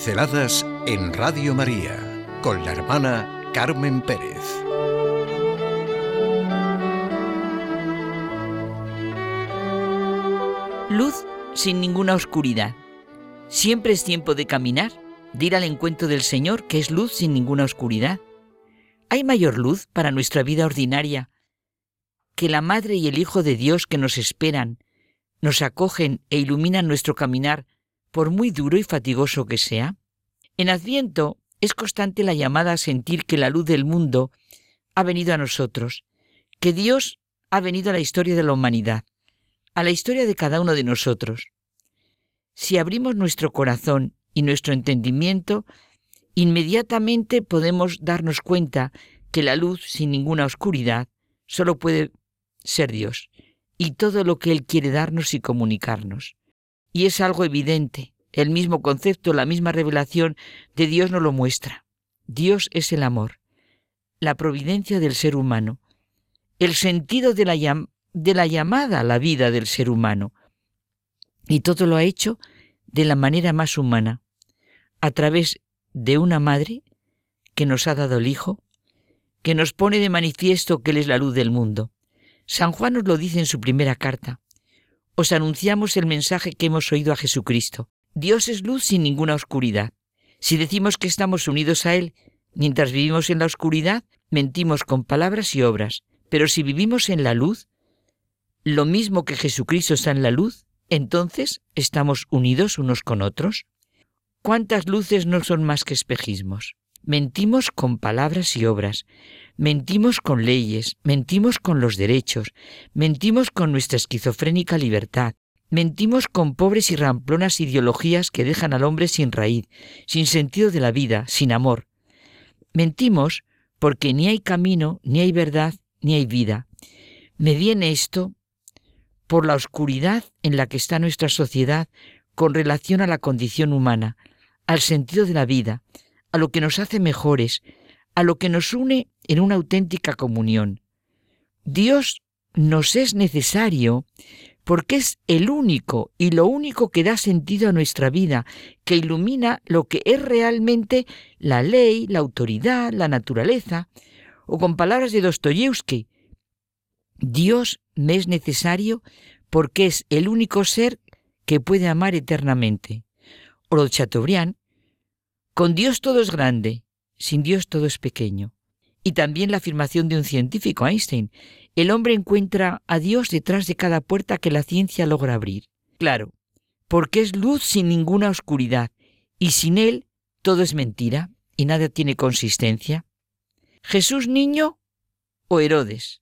Pinceladas en Radio María con la hermana Carmen Pérez. Luz sin ninguna oscuridad. Siempre es tiempo de caminar, de ir al encuentro del Señor, que es luz sin ninguna oscuridad. ¿Hay mayor luz para nuestra vida ordinaria que la Madre y el Hijo de Dios que nos esperan, nos acogen e iluminan nuestro caminar por muy duro y fatigoso que sea? En Adviento es constante la llamada a sentir que la luz del mundo ha venido a nosotros, que Dios ha venido a la historia de la humanidad, a la historia de cada uno de nosotros. Si abrimos nuestro corazón y nuestro entendimiento, inmediatamente podemos darnos cuenta que la luz sin ninguna oscuridad solo puede ser Dios y todo lo que Él quiere darnos y comunicarnos. Y es algo evidente. El mismo concepto, la misma revelación de Dios nos lo muestra. Dios es el amor, la providencia del ser humano, el sentido de la, llamada a la vida del ser humano. Y todo lo ha hecho de la manera más humana, a través de una madre que nos ha dado el Hijo, que nos pone de manifiesto que Él es la luz del mundo. San Juan nos lo dice en su primera carta os anunciamos el mensaje que hemos oído a Jesucristo. Dios es luz sin ninguna oscuridad. Si decimos que estamos unidos a Él mientras vivimos en la oscuridad, mentimos con palabras y obras. Pero si vivimos en la luz, lo mismo que Jesucristo está en la luz, entonces estamos unidos unos con otros. ¿Cuántas luces no son más que espejismos? Mentimos con palabras y obras, mentimos con leyes, mentimos con los derechos, mentimos con nuestra esquizofrénica libertad, mentimos con pobres y ramplonas ideologías que dejan al hombre sin raíz, sin sentido de la vida, sin amor. Mentimos porque ni hay camino, ni hay verdad, ni hay vida. Me viene esto por la oscuridad en la que está nuestra sociedad con relación a la condición humana, al sentido de la vida, a lo que nos hace mejores, a lo que nos une en una auténtica comunión. Dios nos es necesario porque es el único y lo único que da sentido a nuestra vida, que ilumina lo que es realmente la ley, la autoridad, la naturaleza, o con palabras de Dostoyevsky, Dios me es necesario porque es el único ser que puede amar eternamente. O de Chateaubriand, con Dios todo es grande, sin Dios todo es pequeño. Y también la afirmación de un científico, Einstein, el hombre encuentra a Dios detrás de cada puerta que la ciencia logra abrir. Claro, porque es luz sin ninguna oscuridad, y sin él todo es mentira y nada tiene consistencia. Jesús niño o Herodes,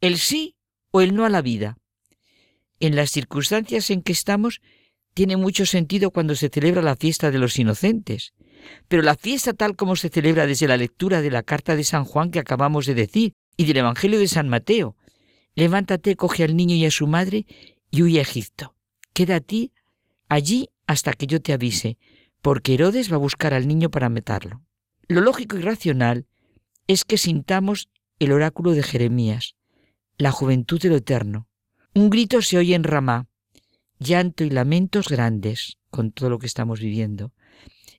el sí o el no a la vida. En las circunstancias en que estamos, tiene mucho sentido cuando se celebra la fiesta de los inocentes, pero la fiesta tal como se celebra desde la lectura de la carta de San Juan que acabamos de decir y del Evangelio de San Mateo, levántate, coge al niño y a su madre y huye a Egipto. Queda allí hasta que yo te avise, porque Herodes va a buscar al niño para matarlo. Lo lógico y racional es que sintamos el oráculo de Jeremías, la juventud de lo eterno. Un grito se oye en Ramá, llanto y lamentos grandes con todo lo que estamos viviendo.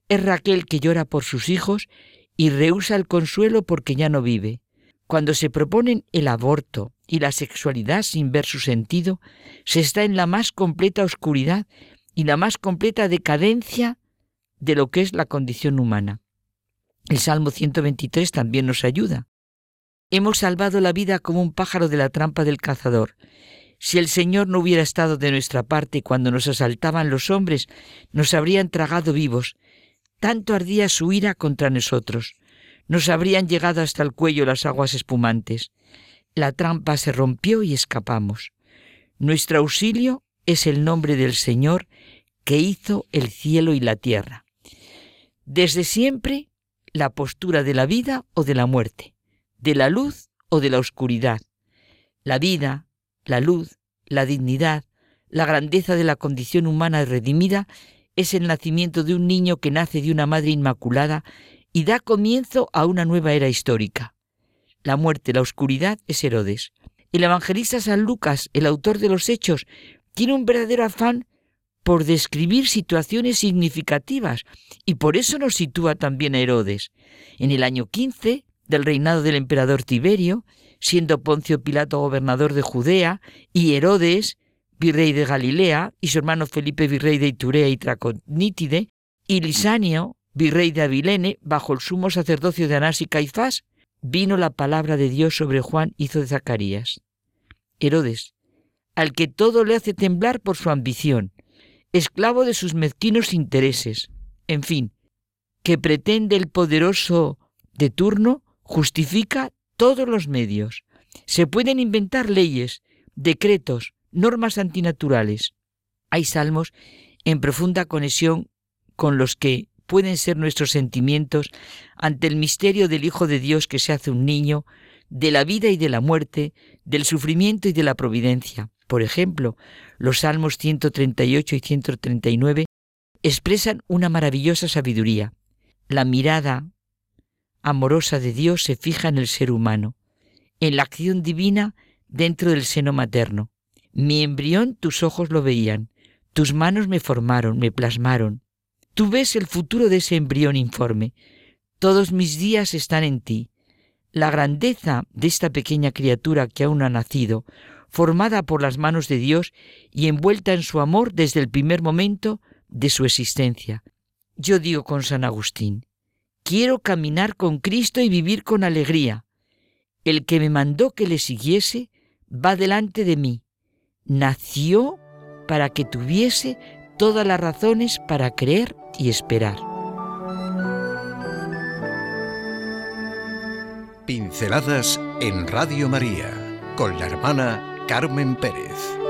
Es Raquel que llora por sus hijos y rehúsa el consuelo porque ya no vive. Cuando se proponen el aborto y la sexualidad sin ver su sentido, se está en la más completa oscuridad y la más completa decadencia de lo que es la condición humana. El Salmo 123 también nos ayuda. Hemos salvado la vida como un pájaro de la trampa del cazador. Si el Señor no hubiera estado de nuestra parte cuando nos asaltaban los hombres, nos habrían tragado vivos, tanto ardía su ira contra nosotros. Nos habrían llegado hasta el cuello las aguas espumantes. La trampa se rompió y escapamos. Nuestro auxilio es el nombre del Señor que hizo el cielo y la tierra. Desde siempre, la postura de la vida o de la muerte, de la luz o de la oscuridad. La vida, la luz, la dignidad, la grandeza de la condición humana redimida es el nacimiento de un niño que nace de una madre inmaculada y da comienzo a una nueva era histórica. La muerte, la oscuridad es Herodes. El evangelista San Lucas, el autor de los Hechos, tiene un verdadero afán por describir situaciones significativas y por eso nos sitúa también a Herodes. En el año 15 del reinado del emperador Tiberio, siendo Poncio Pilato gobernador de Judea y Herodes virrey de Galilea y su hermano Felipe virrey de Iturea y Traconítide y Lisanio virrey de Abilene bajo el sumo sacerdocio de Anás y Caifás, vino la palabra de Dios sobre Juan hijo de Zacarías. Herodes, al que todo le hace temblar por su ambición, esclavo de sus mezquinos intereses, en fin, que pretende el poderoso de turno, justifica todos los medios. Se pueden inventar leyes, decretos, normas antinaturales. Hay salmos en profunda conexión con los que pueden ser nuestros sentimientos ante el misterio del Hijo de Dios que se hace un niño, de la vida y de la muerte, del sufrimiento y de la providencia. Por ejemplo, los Salmos 138 y 139 expresan una maravillosa sabiduría. La mirada amorosa de Dios se fija en el ser humano, en la acción divina dentro del seno materno. Mi embrión tus ojos lo veían, tus manos me formaron, me plasmaron. Tú ves el futuro de ese embrión informe. Todos mis días están en ti. La grandeza de esta pequeña criatura que aún ha nacido, formada por las manos de Dios y envuelta en su amor desde el primer momento de su existencia. Yo digo con San Agustín, quiero caminar con Cristo y vivir con alegría. El que me mandó que le siguiese va delante de mí. Nació para que tuviese todas las razones para creer y esperar. Pinceladas en Radio María con la hermana Carmen Pérez.